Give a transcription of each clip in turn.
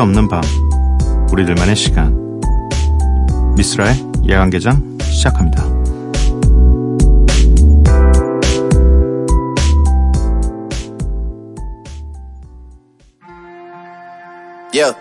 수 없는 밤 우리들만의 시간 미스라의 야간개장 시작합니다. Yeah.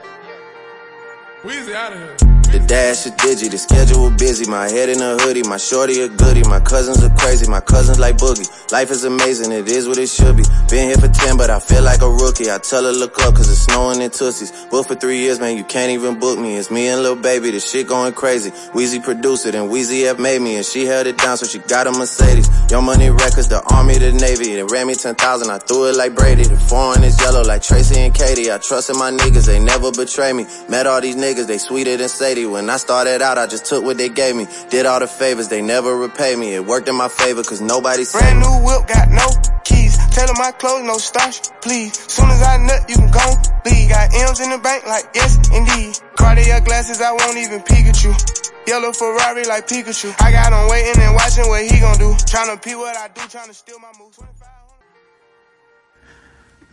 Weezy out of here. The dash is digi, the schedule busy. My head in a hoodie, my shorty a goodie. My cousins are crazy, my cousins like boogie. Life is amazing, it is what it should be. Been here for 10, but I feel like a rookie. I tell her look up, cause it's snowing in Tootsies. Booked for three years, man, you can't even book me. It's me and Lil Baby, the shit going crazy. Weezy produced it, and Weezy F made me, and she held it down, so she got a Mercedes. Young Money Records, the Army, the Navy. They ran me 10,000, I threw it like Brady. The foreign is yellow like Tracy and Katie. I trust in my niggas, they never betray me. Met all these niggas, they sweeter than Sadie. When I started out, I just took what they gave me. Did all the favors, they never repay me. It worked in my favor, cause nobody said whip, got no keys. Them my clothes, no starch, please. Soon as I nut, you can go leave. Got M's in the bank, like yes, indeed. Cartier glasses, I won't even Pikachu. Yellow Ferrari like Pikachu. I got him waiting and watching what he gon' do. Tryna pee what I do, tryna steal my moves.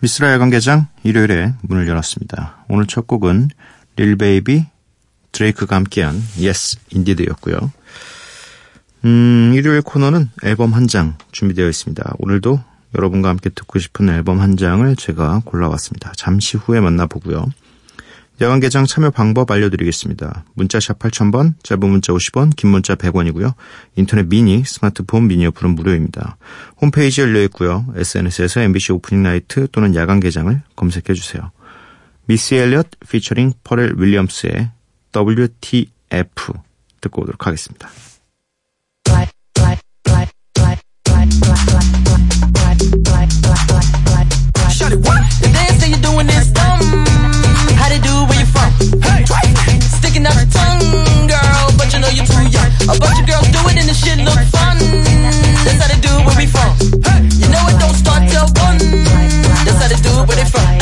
미스라 야간개장 일요일에 문을 열었습니다. 오늘 첫 곡은 릴베이비 드레이크가 함께한 Yes Indeed였고요. 음, 일요일 코너는 앨범 한 장 준비되어 있습니다. 오늘도 여러분과 함께 듣고 싶은 앨범 한 장을 제가 골라왔습니다. 잠시 후에 만나보고요. 야간 개장 참여 방법 알려드리겠습니다. 문자샵 8000번, 짧은 문자 50원, 긴 문자 100원이고요. 인터넷 미니, 스마트폰 미니 어플은 무료입니다. 홈페이지 열려있고요. SNS에서 MBC opening night 또는 야간 개장을 검색해주세요. 미시 엘리엇 피처링 퍼렐 윌리엄스의 WTF 듣고 오도록 하겠습니다.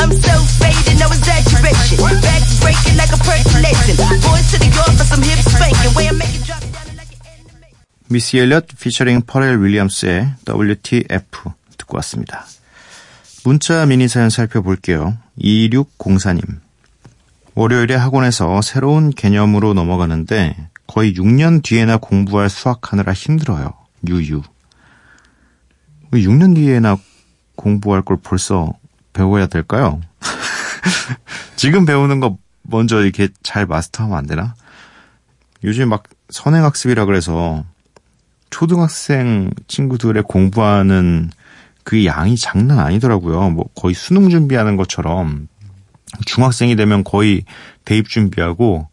I'm so faded, no exaggeration. Back breaking 미스 엘리엇 피처링 퍼렐 윌리엄스의 WTF 듣고 왔습니다. 문자 미니 사연 살펴볼게요. 2604님. 월요일에 학원에서 새로운 개념으로 넘어가는데 거의 6년 뒤에나 공부할 수학하느라 힘들어요. 유유. 왜 6년 뒤에나 공부할 걸 벌써 배워야 될까요? 지금 배우는 거 먼저 이렇게 잘 마스터하면 안 되나? 요즘 막 선행학습이라 그래서 초등학생 친구들의 공부하는 그 양이 장난 아니더라고요. 뭐 거의 수능 준비하는 것처럼 중학생이 되면 거의 대입 준비하고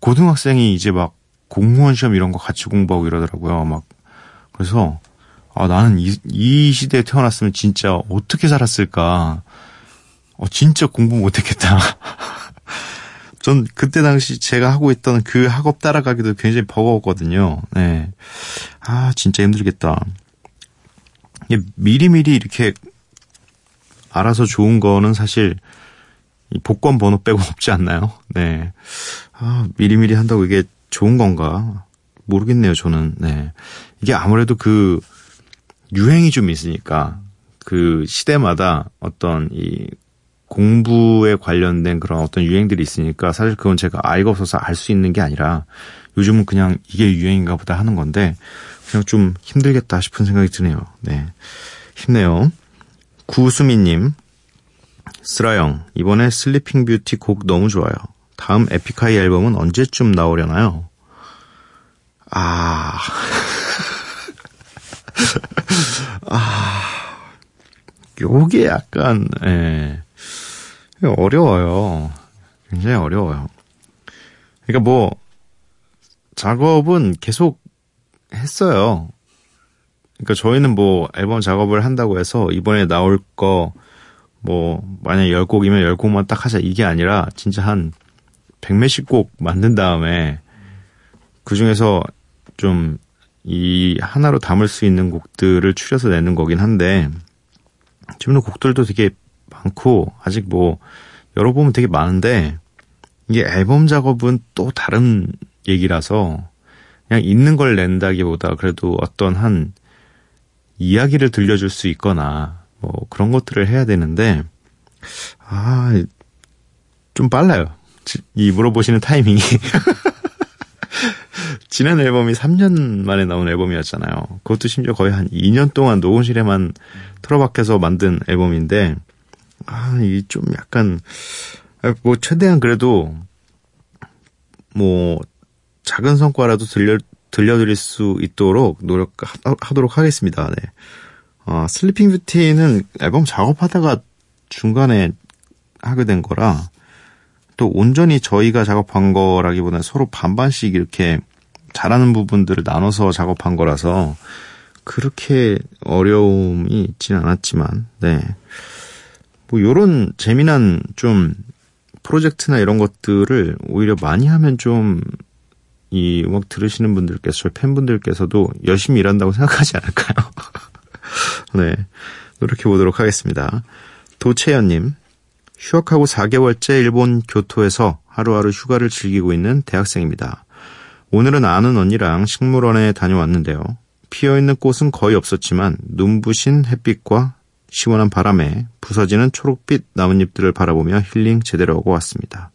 고등학생이 이제 막 공무원 시험 이런 거 같이 공부하고 이러더라고요. 막 그래서 아 나는 이, 이 시대에 태어났으면 진짜 어떻게 살았을까? 어 진짜 공부 못했겠다. 전 그때 당시 제가 하고 있던 그 학업 따라가기도 굉장히 버거웠거든요. 네. 아, 진짜 힘들겠다. 미리미리 이렇게 알아서 좋은 거는 사실 이 복권 번호 빼고 없지 않나요? 네. 아, 미리미리 한다고 이게 좋은 건가? 모르겠네요, 저는. 네. 이게 아무래도 그 유행이 좀 있으니까 그 시대마다 어떤 이 공부에 관련된 그런 어떤 유행들이 있으니까 사실 그건 제가 아이가 없어서 알 수 있는 게 아니라 요즘은 그냥 이게 유행인가 보다 하는 건데 그냥 좀 힘들겠다 싶은 생각이 드네요. 네. 힘내요. 구수민님, 쓰라형, 이번에 Sleeping Beauty 곡 너무 좋아요. 다음 에픽하이 앨범은 언제쯤 나오려나요? 아. 아. 요게 약간, 예. 어려워요. 굉장히 어려워요. 그러니까 뭐, 작업은 계속 했어요. 그러니까 저희는 뭐 앨범 작업을 한다고 해서 이번에 나올 거 뭐 만약 10곡이면 10곡만 딱 하자 이게 아니라 진짜 한 백몇십 곡 만든 다음에 그 중에서 좀 이 하나로 담을 수 있는 곡들을 추려서 내는 거긴 한데 지금도 곡들도 되게 많고 아직 뭐 열어보면 되게 많은데 이게 앨범 작업은 또 다른 얘기라서 그냥 있는 걸 낸다기보다 그래도 어떤 한 이야기를 들려줄 수 있거나 뭐 그런 것들을 해야 되는데 아 좀 빨라요. 이 물어보시는 타이밍이. 지난 앨범이 3년 만에 나온 앨범이었잖아요. 그것도 심지어 거의 한 2년 동안 녹음실에만 틀어박혀서 만든 앨범인데, 아, 이게 좀 약간, 아, 뭐, 최대한 그래도, 뭐, 작은 성과라도 들려, 들려드릴 수 있도록 노력하도록 하겠습니다. 네. 어, Sleeping Beauty는 앨범 작업하다가 중간에 하게 된 거라, 또 온전히 저희가 작업한 거라기보다는 서로 반반씩 이렇게 잘하는 부분들을 나눠서 작업한 거라서 그렇게 어려움이 있지는 않았지만, 네. 뭐, 요런 재미난 좀 프로젝트나 이런 것들을 오히려 많이 하면 좀 이 음악 들으시는 분들께서, 저희 팬분들께서도 열심히 일한다고 생각하지 않을까요? 네. 노력해 보도록 하겠습니다. 도채연님, 휴학하고 4개월째 일본 교토에서 하루하루 휴가를 즐기고 있는 대학생입니다. 오늘은 아는 언니랑 식물원에 다녀왔는데요. 피어있는 꽃은 거의 없었지만 눈부신 햇빛과 시원한 바람에 부서지는 초록빛 나뭇잎들을 바라보며 힐링 제대로 하고 왔습니다.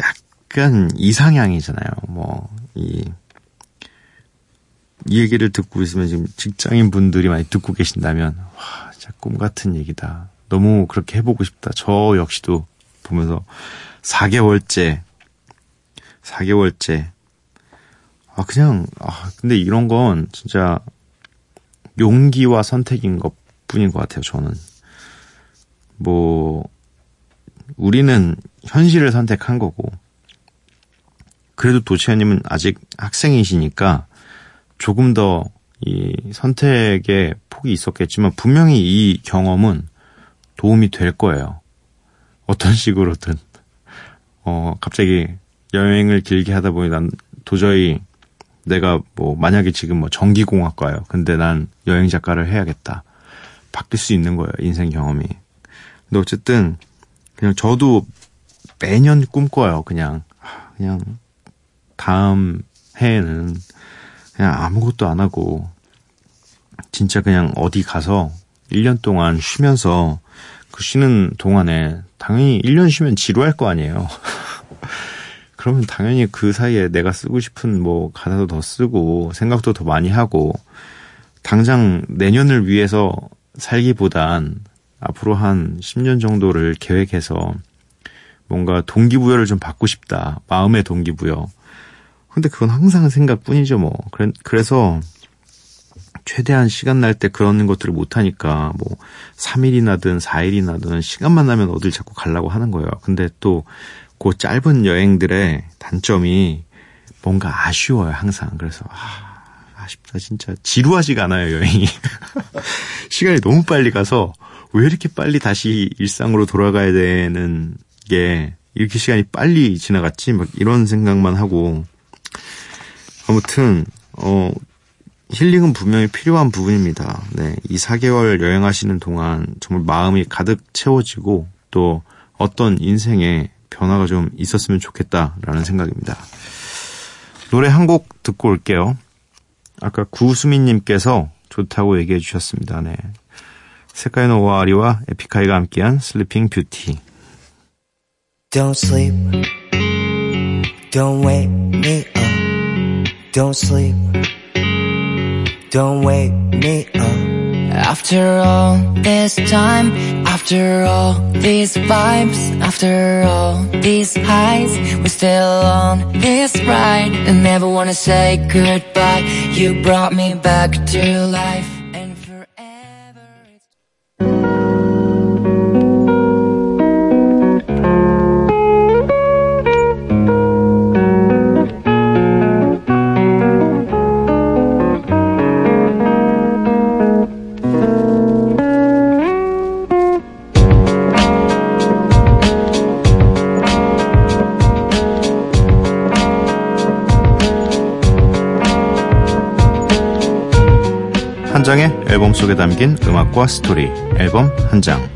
약간 이상향이잖아요. 뭐, 이, 이 얘기를 듣고 있으면 지금 직장인 분들이 많이 듣고 계신다면, 와, 진짜 꿈 같은 얘기다. 너무 그렇게 해보고 싶다. 저 역시도 보면서 4개월째, 4개월째, 아, 그냥, 아, 근데 이런 건 진짜 용기와 선택인 것 뿐인 것 같아요, 저는. 뭐, 우리는 현실을 선택한 거고, 그래도 도치아님은 아직 학생이시니까 조금 더 이 선택에 폭이 있었겠지만 분명히 이 경험은 도움이 될 거예요. 어떤 식으로든. 어, 갑자기 여행을 길게 하다 보니 난 도저히 내가 뭐 만약에 지금 뭐 전기공학과요. 근데 난 여행 작가를 해야겠다. 바뀔 수 있는 거예요. 인생 경험이. 근데 어쨌든 그냥 저도 매년 꿈꿔요. 그냥 그냥 다음 해에는 그냥 아무것도 안 하고 진짜 그냥 어디 가서 1년 동안 쉬면서 그 쉬는 동안에 당연히 1년 쉬면 지루할 거 아니에요. 그러면 당연히 그 사이에 내가 쓰고 싶은 뭐 가사도 더 쓰고 생각도 더 많이 하고 당장 내년을 위해서 살기보단 앞으로 한 10년 정도를 계획해서 뭔가 동기부여를 좀 받고 싶다. 마음의 동기부여. 근데 그건 항상 생각뿐이죠, 뭐. 그래, 그래서 최대한 시간 날 때 그런 것들을 못하니까 뭐 3일이나든 4일이나든 시간만 나면 어딜 자꾸 가려고 하는 거예요. 근데 또 그 짧은 여행들의 단점이 뭔가 아쉬워요, 항상. 그래서, 아, 아쉽다, 진짜. 지루하지가 않아요, 여행이. 시간이 너무 빨리 가서 왜 이렇게 빨리 다시 일상으로 돌아가야 되는 게 이렇게 시간이 빨리 지나갔지? 막 이런 생각만 하고. 아무튼, 어, 힐링은 분명히 필요한 부분입니다. 네. 이 4개월 여행하시는 동안 정말 마음이 가득 채워지고 또 어떤 인생에 변화가 좀 있었으면 좋겠다라는 생각입니다. 노래 한 곡 듣고 올게요. 아까 구수민님께서 좋다고 얘기해 주셨습니다. 네. 세카이노 오와리와 에픽하이가 함께한 Sleeping Beauty. Don't sleep. Don't wake me up. Don't sleep. Don't wake me up. After all this time, after all these vibes, after all these highs, we're still on this ride. And never wanna say goodbye. You brought me back to life. 담긴 음악과 스토리, 앨범 한 장.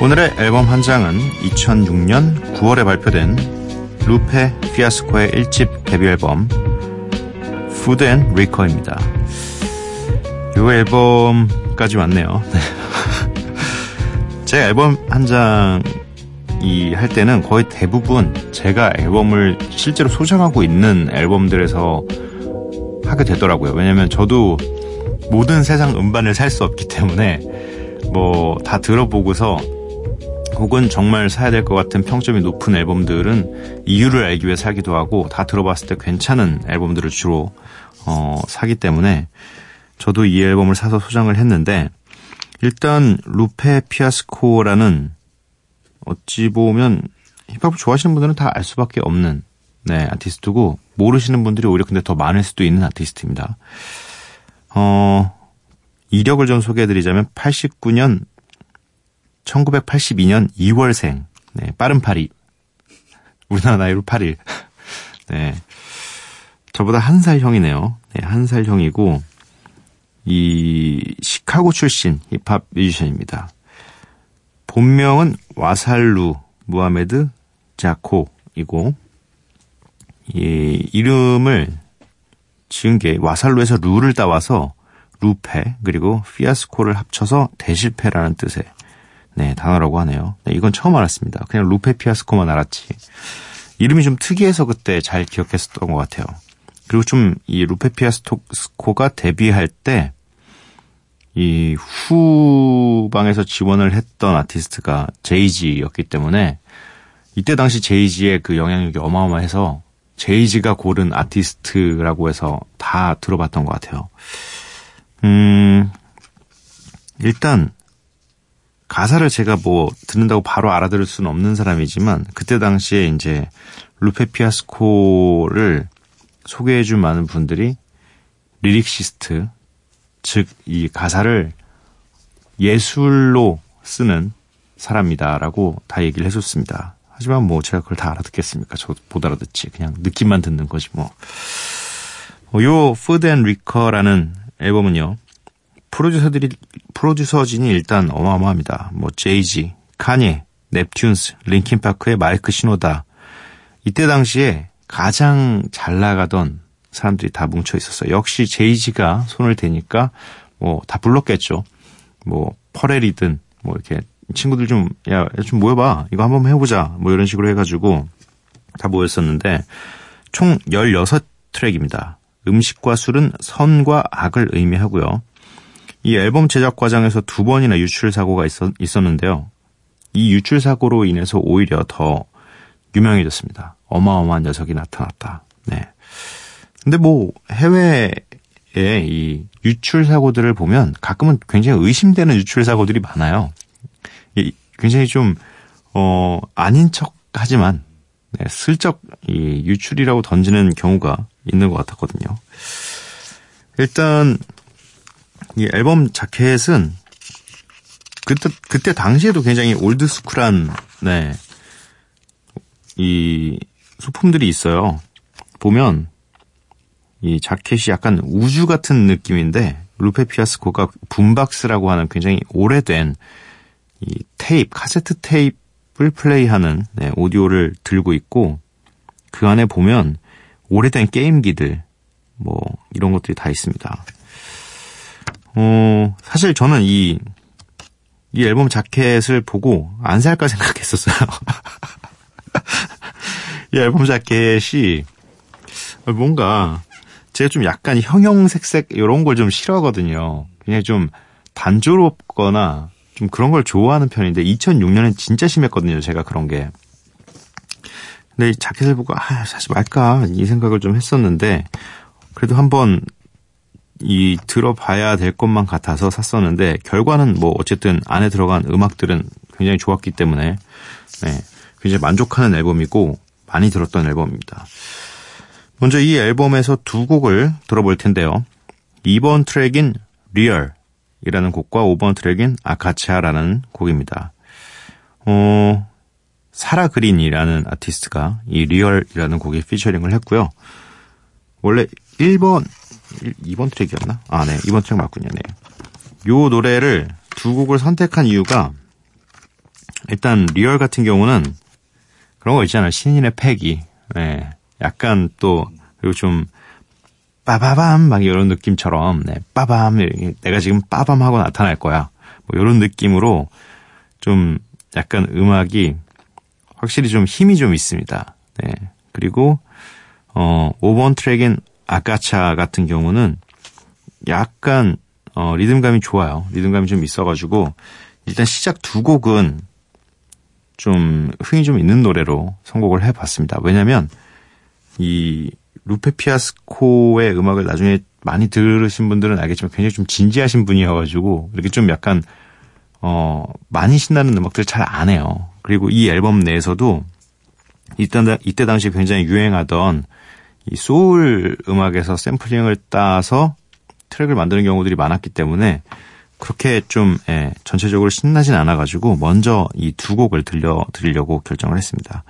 오늘의 앨범 한 장은 2006년 9월에 발표된 루페 피아스코의 1집 데뷔 앨범 Food and Liquor입니다. 이 앨범까지 왔네요. 제 앨범 한 장 이 할 때는 거의 대부분 제가 앨범을 실제로 소장하고 있는 앨범들에서 하게 되더라고요. 왜냐면 저도 모든 세상 음반을 살 수 없기 때문에 뭐 다 들어보고서 혹은 정말 사야 될 것 같은 평점이 높은 앨범들은 이유를 알기 위해 사기도 하고 다 들어봤을 때 괜찮은 앨범들을 주로 어, 사기 때문에 저도 이 앨범을 사서 소장을 했는데 일단 루페 피아스코라는 어찌 보면 힙합을 좋아하시는 분들은 다 알 수밖에 없는 네 아티스트고 모르시는 분들이 오히려 근데 더 많을 수도 있는 아티스트입니다. 어 이력을 좀 소개해드리자면 89년 1982년 2월생. 네, 빠른 파리. 우리나라 나이로 8일. 네. 저보다 한 살 형이네요. 네, 한 살 형이고, 이, 시카고 출신 힙합 뮤지션입니다. 본명은 와살루 무하메드 자코이고, 이 이름을 지은 게 와살루에서 루를 따와서 루페 그리고 피아스코를 합쳐서 대실패라는 뜻의 네, 단어라고 하네요. 네, 이건 처음 알았습니다. 그냥 루페 피아스코만 알았지. 이름이 좀 특이해서 그때 잘 기억했었던 것 같아요. 그리고 좀 이 루페 피아스코가 데뷔할 때 이 후방에서 지원을 했던 아티스트가 제이지였기 때문에 이때 당시 제이지의 그 영향력이 어마어마해서 제이지가 고른 아티스트라고 해서 다 들어봤던 것 같아요. 음, 일단 가사를 제가 뭐 듣는다고 바로 알아들을 수는 없는 사람이지만 그때 당시에 이제 루페 피아스코를 소개해준 많은 분들이 lyricist 즉 이 가사를 예술로 쓰는 사람이다라고 다 얘기를 해줬습니다. 하지만 뭐 제가 그걸 다 알아듣겠습니까? 저도 못 알아듣지. 그냥 느낌만 듣는 거지 뭐. 어, 요 Food and Liquor라는 앨범은요. 프로듀서들이 프로듀서진이 일단 어마어마합니다. 뭐 제이지, 카니예, 넵튠스, 링킨파크의 마이크 시노다. 이때 당시에 가장 잘 나가던 사람들이 다 뭉쳐 있었어요. 역시 제이지가 손을 대니까 뭐 다 불렀겠죠. 뭐 퍼렐이든 뭐 이렇게 친구들 좀 야 좀 모여봐 이거 한번 해보자 뭐 이런 식으로 해가지고 다 모였었는데 총 16트랙입니다. 음식과 술은 선과 악을 의미하고요. 이 앨범 제작 과정에서 두 번이나 유출 사고가 있었, 있었는데요. 이 유출 사고로 인해서 오히려 더 유명해졌습니다. 어마어마한 녀석이 나타났다. 네. 근데 뭐 해외에 이 유출 사고들을 보면 가끔은 굉장히 의심되는 유출 사고들이 많아요. 굉장히 좀 어, 아닌 척 하지만 네, 슬쩍 이 유출이라고 던지는 경우가 있는 것 같았거든요. 일단 이 앨범 자켓은 그때 그때 당시에도 굉장히 올드스쿨한 네. 이 소품들이 있어요. 보면 이 자켓이 약간 우주 같은 느낌인데 루페 피아스코가 붐박스라고 하는 굉장히 오래된 이 테이프, 카세트 테이프를 플레이하는 네, 오디오를 들고 있고 그 안에 보면 오래된 게임기들 뭐 이런 것들이 다 있습니다. 어, 사실 저는 이, 이 앨범 자켓을 보고 안 살까 생각했었어요. 이 앨범 자켓이 뭔가 제가 좀 약간 형형색색 이런 걸 좀 싫어하거든요. 그냥 좀 단조롭거나 좀 그런 걸 좋아하는 편인데 2006년엔 진짜 심했거든요. 제가 그런 게. 근데 이 자켓을 보고 아 사실 말까 이 생각을 좀 했었는데 그래도 한번 이 들어봐야 될 것만 같아서 샀었는데 결과는 뭐 어쨌든 안에 들어간 음악들은 굉장히 좋았기 때문에 네, 굉장히 만족하는 앨범이고 많이 들었던 앨범입니다. 먼저 이 앨범에서 두 곡을 들어볼 텐데요. 2번 트랙인 Real이라는 곡과 5번 트랙인 I Gotcha라는 곡입니다. 어, 사라 그린이라는 아티스트가 이 Real이라는 곡에 피처링을 했고요. 원래 1번 2번 트랙이었나? 아, 네. 2번 트랙 맞군요. 네. 요 노래를 두 곡을 선택한 이유가 일단 Real 같은 경우는 그런 거 있잖아요. 신인의 패기. 네. 약간 또 그리고 좀 빠바밤 막 이런 느낌처럼 네, 빠밤 내가 지금 빠밤 하고 나타날 거야. 뭐 이런 느낌으로 좀 약간 음악이 확실히 좀 힘이 좀 있습니다. 네. 그리고 어 5번 트랙인 아까차 같은 경우는 약간 어 리듬감이 좋아요. 리듬감이 좀 있어가지고 일단 시작 두 곡은 좀 흥이 좀 있는 노래로 선곡을 해봤습니다. 왜냐면 이 루페 피아스코의 음악을 나중에 많이 들으신 분들은 알겠지만 굉장히 좀 진지하신 분이어가지고 이렇게 좀 약간 어 많이 신나는 음악들 잘 안 해요. 그리고 이 앨범 내에서도 이때, 이때 당시 굉장히 유행하던 이 소울 음악에서 샘플링을 따서 트랙을 만드는 경우들이 많았기 때문에 그렇게 좀 예, 전체적으로 신나진 않아가지고 먼저 이 두 곡을 들려 드리려고 결정을 했습니다.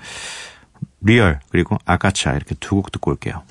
리얼 그리고 아카차 이렇게 두 곡 듣고 올게요.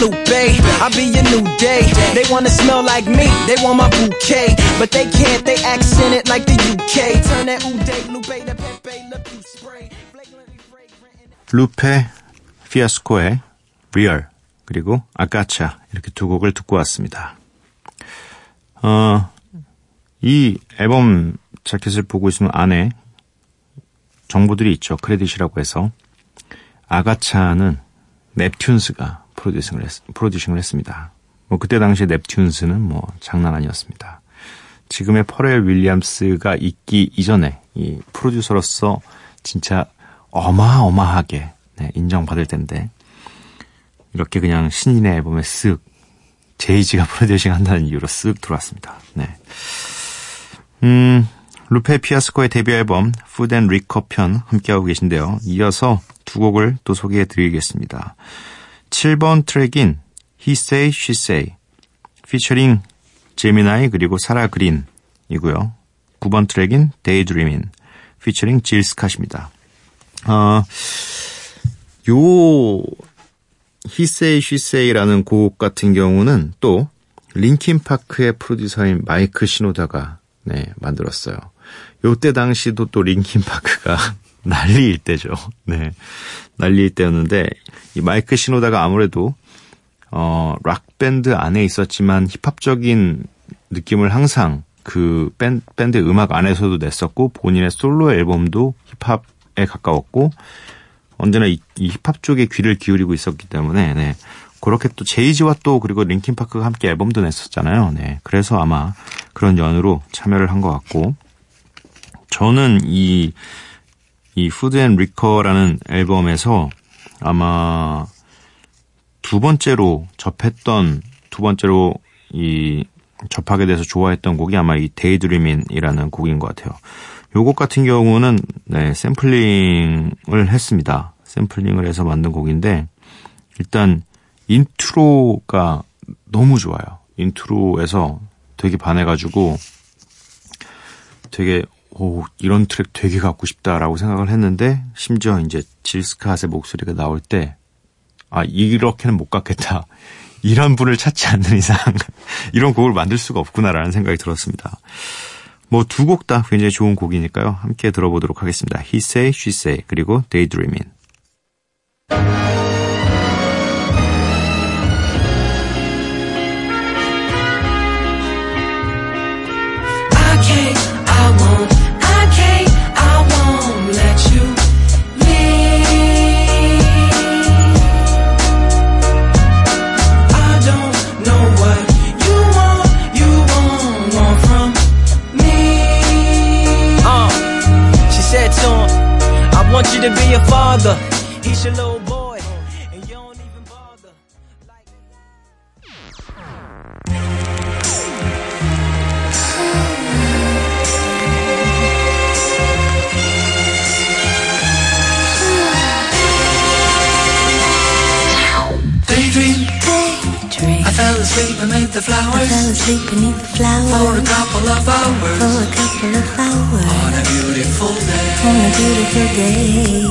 Lupe, I be your new day. They wanna smell like me, they want my bouquet. But they can't, they accent it like the UK. Turn that Uday, Lupe to Pepe, look you spray. 루페 피아스코의 리얼 그리고 아까차 이렇게 두 곡을 듣고 왔습니다. 어, 이 앨범 자켓을 보고 있으면 안에 정보들이 있죠. 크레딧이라고 해서 아가차는 넵튠스가 프로듀싱을, 했, 프로듀싱을 했습니다. 뭐 그때 당시에 넵튠스는 뭐 장난 아니었습니다. 지금의 퍼렐 윌리엄스가 있기 이전에 이 프로듀서로서 진짜 어마어마하게 네, 인정받을 텐데 이렇게 그냥 신인의 앨범에 쓱 제이지가 프로듀싱 한다는 이유로 쓱 들어왔습니다. 네. 음, 루페 피아스코의 데뷔 앨범 and Liquor 편 함께하고 계신데요. 이어서 두 곡을 또 소개해 드리겠습니다. 7번 트랙인 He Say, She Say 피처링 제미나이 그리고 사라 그린이고요. 9번 트랙인 Daydreamin 피처링 질 스캇입니다. 어, 요 He Say, She Say라는 곡 같은 경우는 또 링킨 파크의 프로듀서인 마이크 시노다가 네, 만들었어요. 요때 당시도 또 링킨 파크가 난리일 때죠. 네. 난리일 때였는데 이 마이크 시노다가 아무래도 어, 락 밴드 안에 있었지만 힙합적인 느낌을 항상 그 밴, 밴드 음악 안에서도 냈었고 본인의 솔로 앨범도 힙합에 가까웠고 언제나 이, 이 힙합 쪽에 귀를 기울이고 있었기 때문에 네. 그렇게 또 제이지와 또 그리고 링킨 파크가 함께 앨범도 냈었잖아요. 네. 그래서 아마 그런 연으로 참여를 한 것 같고 저는 이, 이 Food and Liquor라는 앨범에서 아마 두 번째로 접했던 두 번째로 이 접하게 돼서 좋아했던 곡이 아마 이 Daydreamin이라는 곡인 것 같아요. 요곡 같은 경우는 네, 샘플링을 했습니다. 샘플링을 해서 만든 곡인데 일단 인트로가 너무 좋아요. 인트로에서 되게 반해가지고 되게 오 이런 트랙 되게 갖고 싶다라고 생각을 했는데 심지어 이제 질 스캇의 목소리가 나올 때 아 이렇게는 못 갖겠다. 이런 분을 찾지 않는 이상 이런 곡을 만들 수가 없구나라는 생각이 들었습니다. 뭐 두 곡 다 굉장히 좋은 곡이니까요. 함께 들어보도록 하겠습니다. He Say, She Say 그리고 Daydreamin. asleep beneath the flowers. I fell asleep beneath the flowers for a couple of hours. For a couple of hours on a beautiful day. On a beautiful day.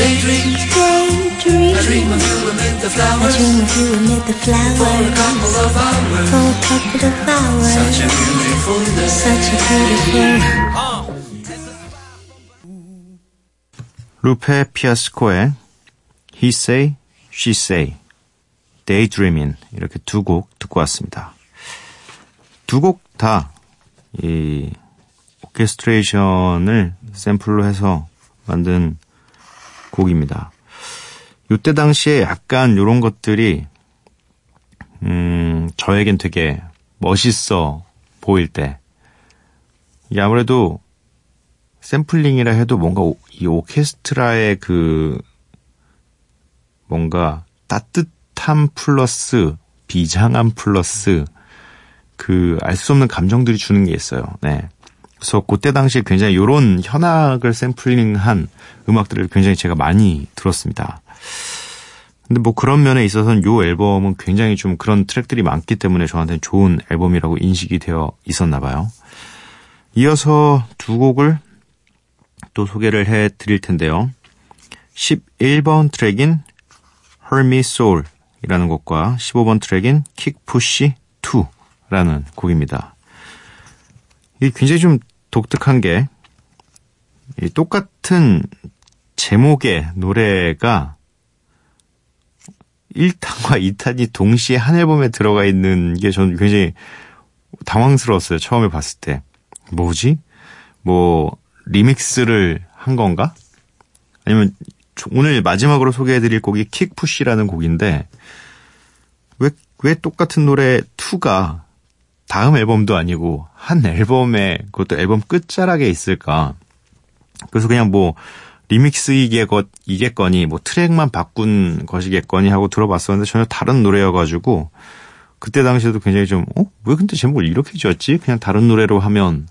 Daydream, daydream. I dream of you amid the flowers. I dream of you amid the flowers for a couple of hours. For a couple of hours. Such a beautiful day. Such a beautiful. Uh. 루페 피아스코의 He Say, She Say, Daydreamin 이렇게 두 곡 듣고 왔습니다. 두 곡 다 이 오케스트레이션을 샘플로 해서 만든 곡입니다. 이때 당시에 약간 이런 것들이 음, 저에겐 되게 멋있어 보일 때 아무래도 샘플링이라 해도 뭔가 이 오케스트라의 그 뭔가 따뜻 함 플러스 비장함 플러스 그 알 수 없는 감정들이 주는 게 있어요. 네. 그래서 그때 당시에 굉장히 이런 현악을 샘플링한 음악들을 굉장히 제가 많이 들었습니다. 근데 뭐 그런 면에 있어서는 이 앨범은 굉장히 좀 그런 트랙들이 많기 때문에 저한테는 좋은 앨범이라고 인식이 되어 있었나 봐요. 이어서 두 곡을 또 소개를 해 드릴 텐데요. 11번 트랙인 Hermy Soul 이라는 곡과 15번 트랙인 Kick Push 2라는 곡입니다. 이 굉장히 좀 독특한 게 똑같은 제목의 노래가 1탄과 2탄이 동시에 한 앨범에 들어가 있는 게 저는 굉장히 당황스러웠어요. 처음에 봤을 때. 뭐지? 뭐 리믹스를 한 건가? 아니면 오늘 마지막으로 소개해드릴 곡이 킥푸시라는 곡인데 왜, 왜 똑같은 노래 2가 다음 앨범도 아니고 한 앨범에 그것도 앨범 끝자락에 있을까? 그래서 그냥 뭐 리믹스 이겠, 이겠거니 뭐 트랙만 바꾼 것이겠거니 하고 들어봤었는데 전혀 다른 노래여가지고 그때 당시에도 굉장히 좀 어? 왜 근데 제목을 이렇게 지었지? 그냥 다른 노래로 하면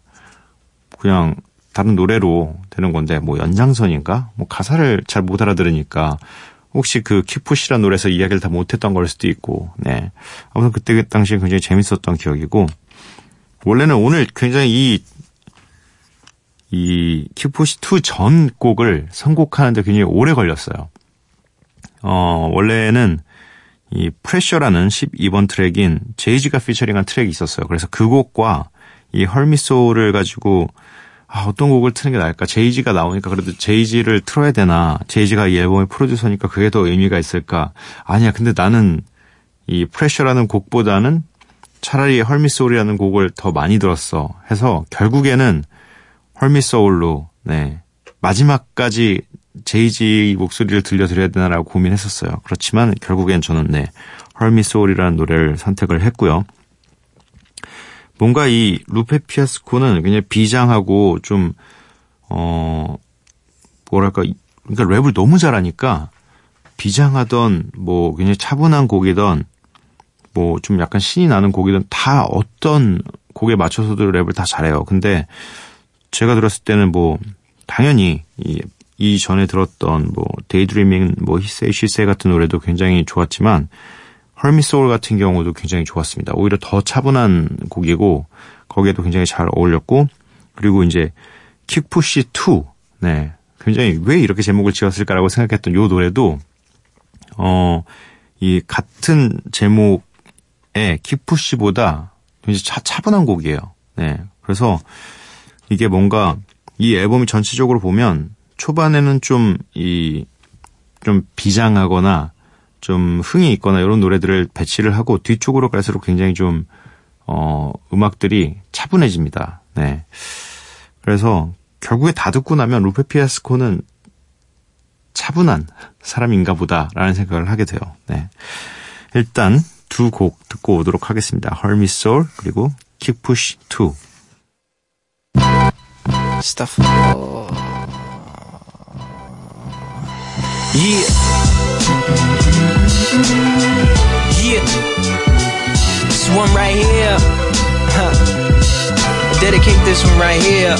그냥 다른 노래로 되는 건데 뭐 연장선인가? 뭐 가사를 잘 못 알아들으니까 혹시 그 Kick Push란 노래에서 이야기를 다 못했던 걸 수도 있고 네 아무튼 그때 그 당시에 굉장히 재밌었던 기억이고 원래는 오늘 굉장히 이 이 Kick Push 2 전 곡을 선곡하는데 굉장히 오래 걸렸어요. 어 원래는 이 Pressure라는 12번 트랙인 제이지가 피처링한 트랙이 있었어요. 그래서 그 곡과 이 Hurt Me Soul을 가지고 아, 어떤 곡을 트는 게 나을까? 제이지가 나오니까 그래도 제이지를 틀어야 되나? 제이지가 이 앨범의 프로듀서니까 그게 더 의미가 있을까? 아니야. 근데 나는 이 Pressure라는 곡보다는 차라리 Hurt Me Soul이라는 곡을 더 많이 들었어. 해서 결국에는 Hurt Me Soul로, 네. 마지막까지 제이지 목소리를 들려드려야 되나라고 고민했었어요. 그렇지만 결국엔 저는 네. 헐미소울이라는 노래를 선택을 했고요. 뭔가 이 루페 피아스코는 그냥 비장하고 좀, 어, 뭐랄까, 그러니까 랩을 너무 잘하니까 비장하던 뭐 굉장히 차분한 곡이던 뭐 좀 약간 신이 나는 곡이던 다 어떤 곡에 맞춰서도 랩을 다 잘해요. 근데 제가 들었을 때는 뭐 당연히 이, 이 전에 들었던 뭐 Daydreamin 뭐 He Say She Say 같은 노래도 굉장히 좋았지만 Hurt Me Soul 같은 경우도 굉장히 좋았습니다. 오히려 더 차분한 곡이고 거기에도 굉장히 잘 어울렸고 그리고 이제 Kick Push 2 네. 굉장히 왜 이렇게 제목을 지었을까라고 생각했던 요 노래도 어 이 같은 제목의 킥푸시보다 굉장히 차, 차분한 곡이에요. 네. 그래서 이게 뭔가 이 앨범이 전체적으로 보면 초반에는 좀 이좀 비장하거나 좀 흥이 있거나 이런 노래들을 배치를 하고 뒤쪽으로 갈수록 굉장히 좀, 어, 음악들이 차분해집니다. 네. 그래서 결국에 다 듣고 나면 루페 피아스코는 차분한 사람인가 보다라는 생각을 하게 돼요. 네. 일단 두 곡 듣고 오도록 하겠습니다. Hermit Soul 그리고 Kick Push 2. Stuff. Yeah. Dedicate this one right here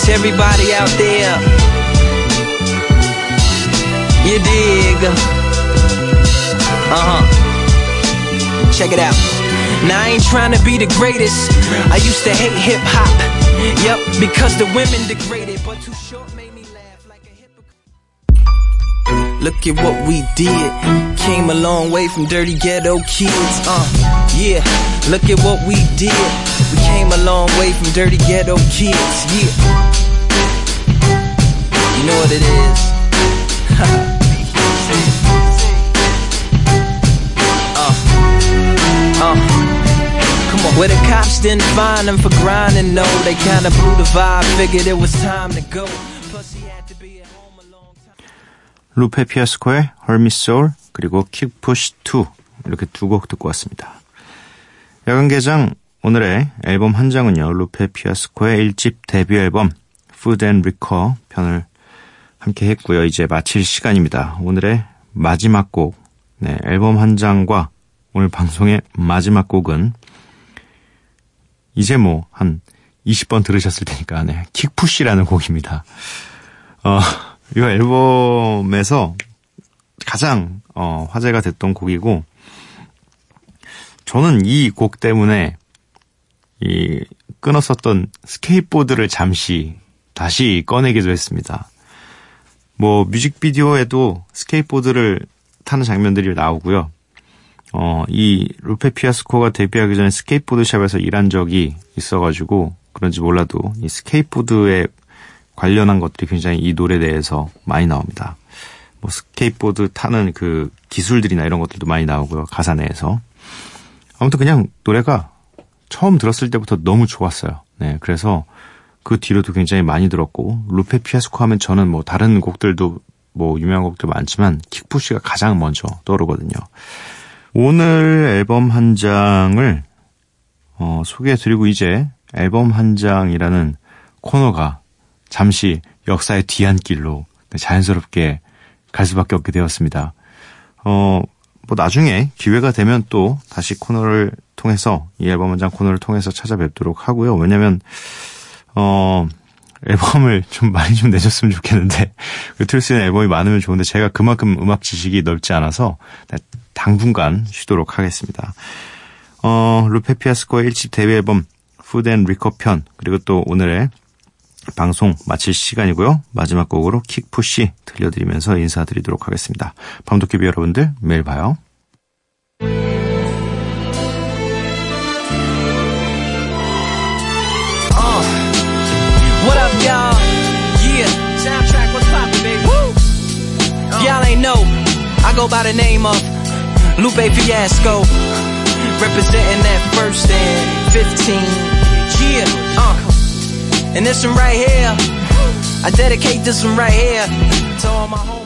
to everybody out there. You dig? Uh huh. Check it out. Now I ain't trying to be the greatest. I used to hate hip hop. Yep, because the women degraded. Look at what we did. Came a long way from dirty ghetto kids. Uh, yeah. Look at what we did. We came a long way from dirty ghetto kids. Yeah. You know what it is. uh, uh. Come on. Where the cops didn't find them for grinding, no. They kinda blew the vibe, figured it was time to go. 루페 피아스코의 헐미소울 그리고 킥푸시 2 이렇게 두 곡 듣고 왔습니다. 야간 개장 오늘의 앨범 한 장은요. 루페 피아스코의 1집 데뷔 앨범 Food and Liquor 편을 함께 했고요. 이제 마칠 시간입니다. 오늘의 마지막 곡 네, 앨범 한 장과 오늘 방송의 마지막 곡은 이제 뭐 한 20번 들으셨을 테니까 네, 킥푸시라는 곡입니다. 어, 이 앨범에서 가장 어, 화제가 됐던 곡이고 저는 이 곡 때문에 이 끊었었던 스케이트보드를 잠시 다시 꺼내기도 했습니다. 뭐 뮤직비디오에도 스케이트보드를 타는 장면들이 나오고요. 어, 이 루페 피아스코가 데뷔하기 전에 스케이트보드 샵에서 일한 적이 있어가지고 그런지 몰라도 이 스케이트보드에 관련한 것들이 굉장히 이 노래 내에서 많이 나옵니다. 뭐 스케이트보드 타는 그 기술들이나 이런 것들도 많이 나오고요. 가사 내에서. 아무튼 그냥 노래가 처음 들었을 때부터 너무 좋았어요. 네, 그래서 그 뒤로도 굉장히 많이 들었고 루페 피아스코 하면 저는 뭐 다른 곡들도 뭐 유명한 곡들 많지만 Kick Push가 가장 먼저 떠오르거든요. 오늘 앨범 한 장을 어, 소개해드리고 이제 앨범 한 장이라는 코너가 잠시 역사의 뒤안길로 자연스럽게 갈 수밖에 없게 되었습니다. 어, 뭐 나중에 기회가 되면 또 다시 코너를 통해서 이 앨범 한장 코너를 통해서 찾아뵙도록 하고요. 왜냐면 어 앨범을 좀 많이 좀 내줬으면 좋겠는데 틀 수 있는 앨범이 많으면 좋은데 제가 그만큼 음악 지식이 넓지 않아서 당분간 쉬도록 하겠습니다. 어 루페 피아스코의 1집 데뷔 앨범 Food and Liquor 편 그리고 또 오늘의 방송 마칠 시간이고요. 마지막 곡으로 Kick Push 들려드리면서 인사드리도록 하겠습니다. 밤도깨비 여러분들 매일 봐요. I go by the name of Lupe Fiasco, representing that first and 15. Yeah, uh. And this one right here, I dedicate this one right here to all my homies.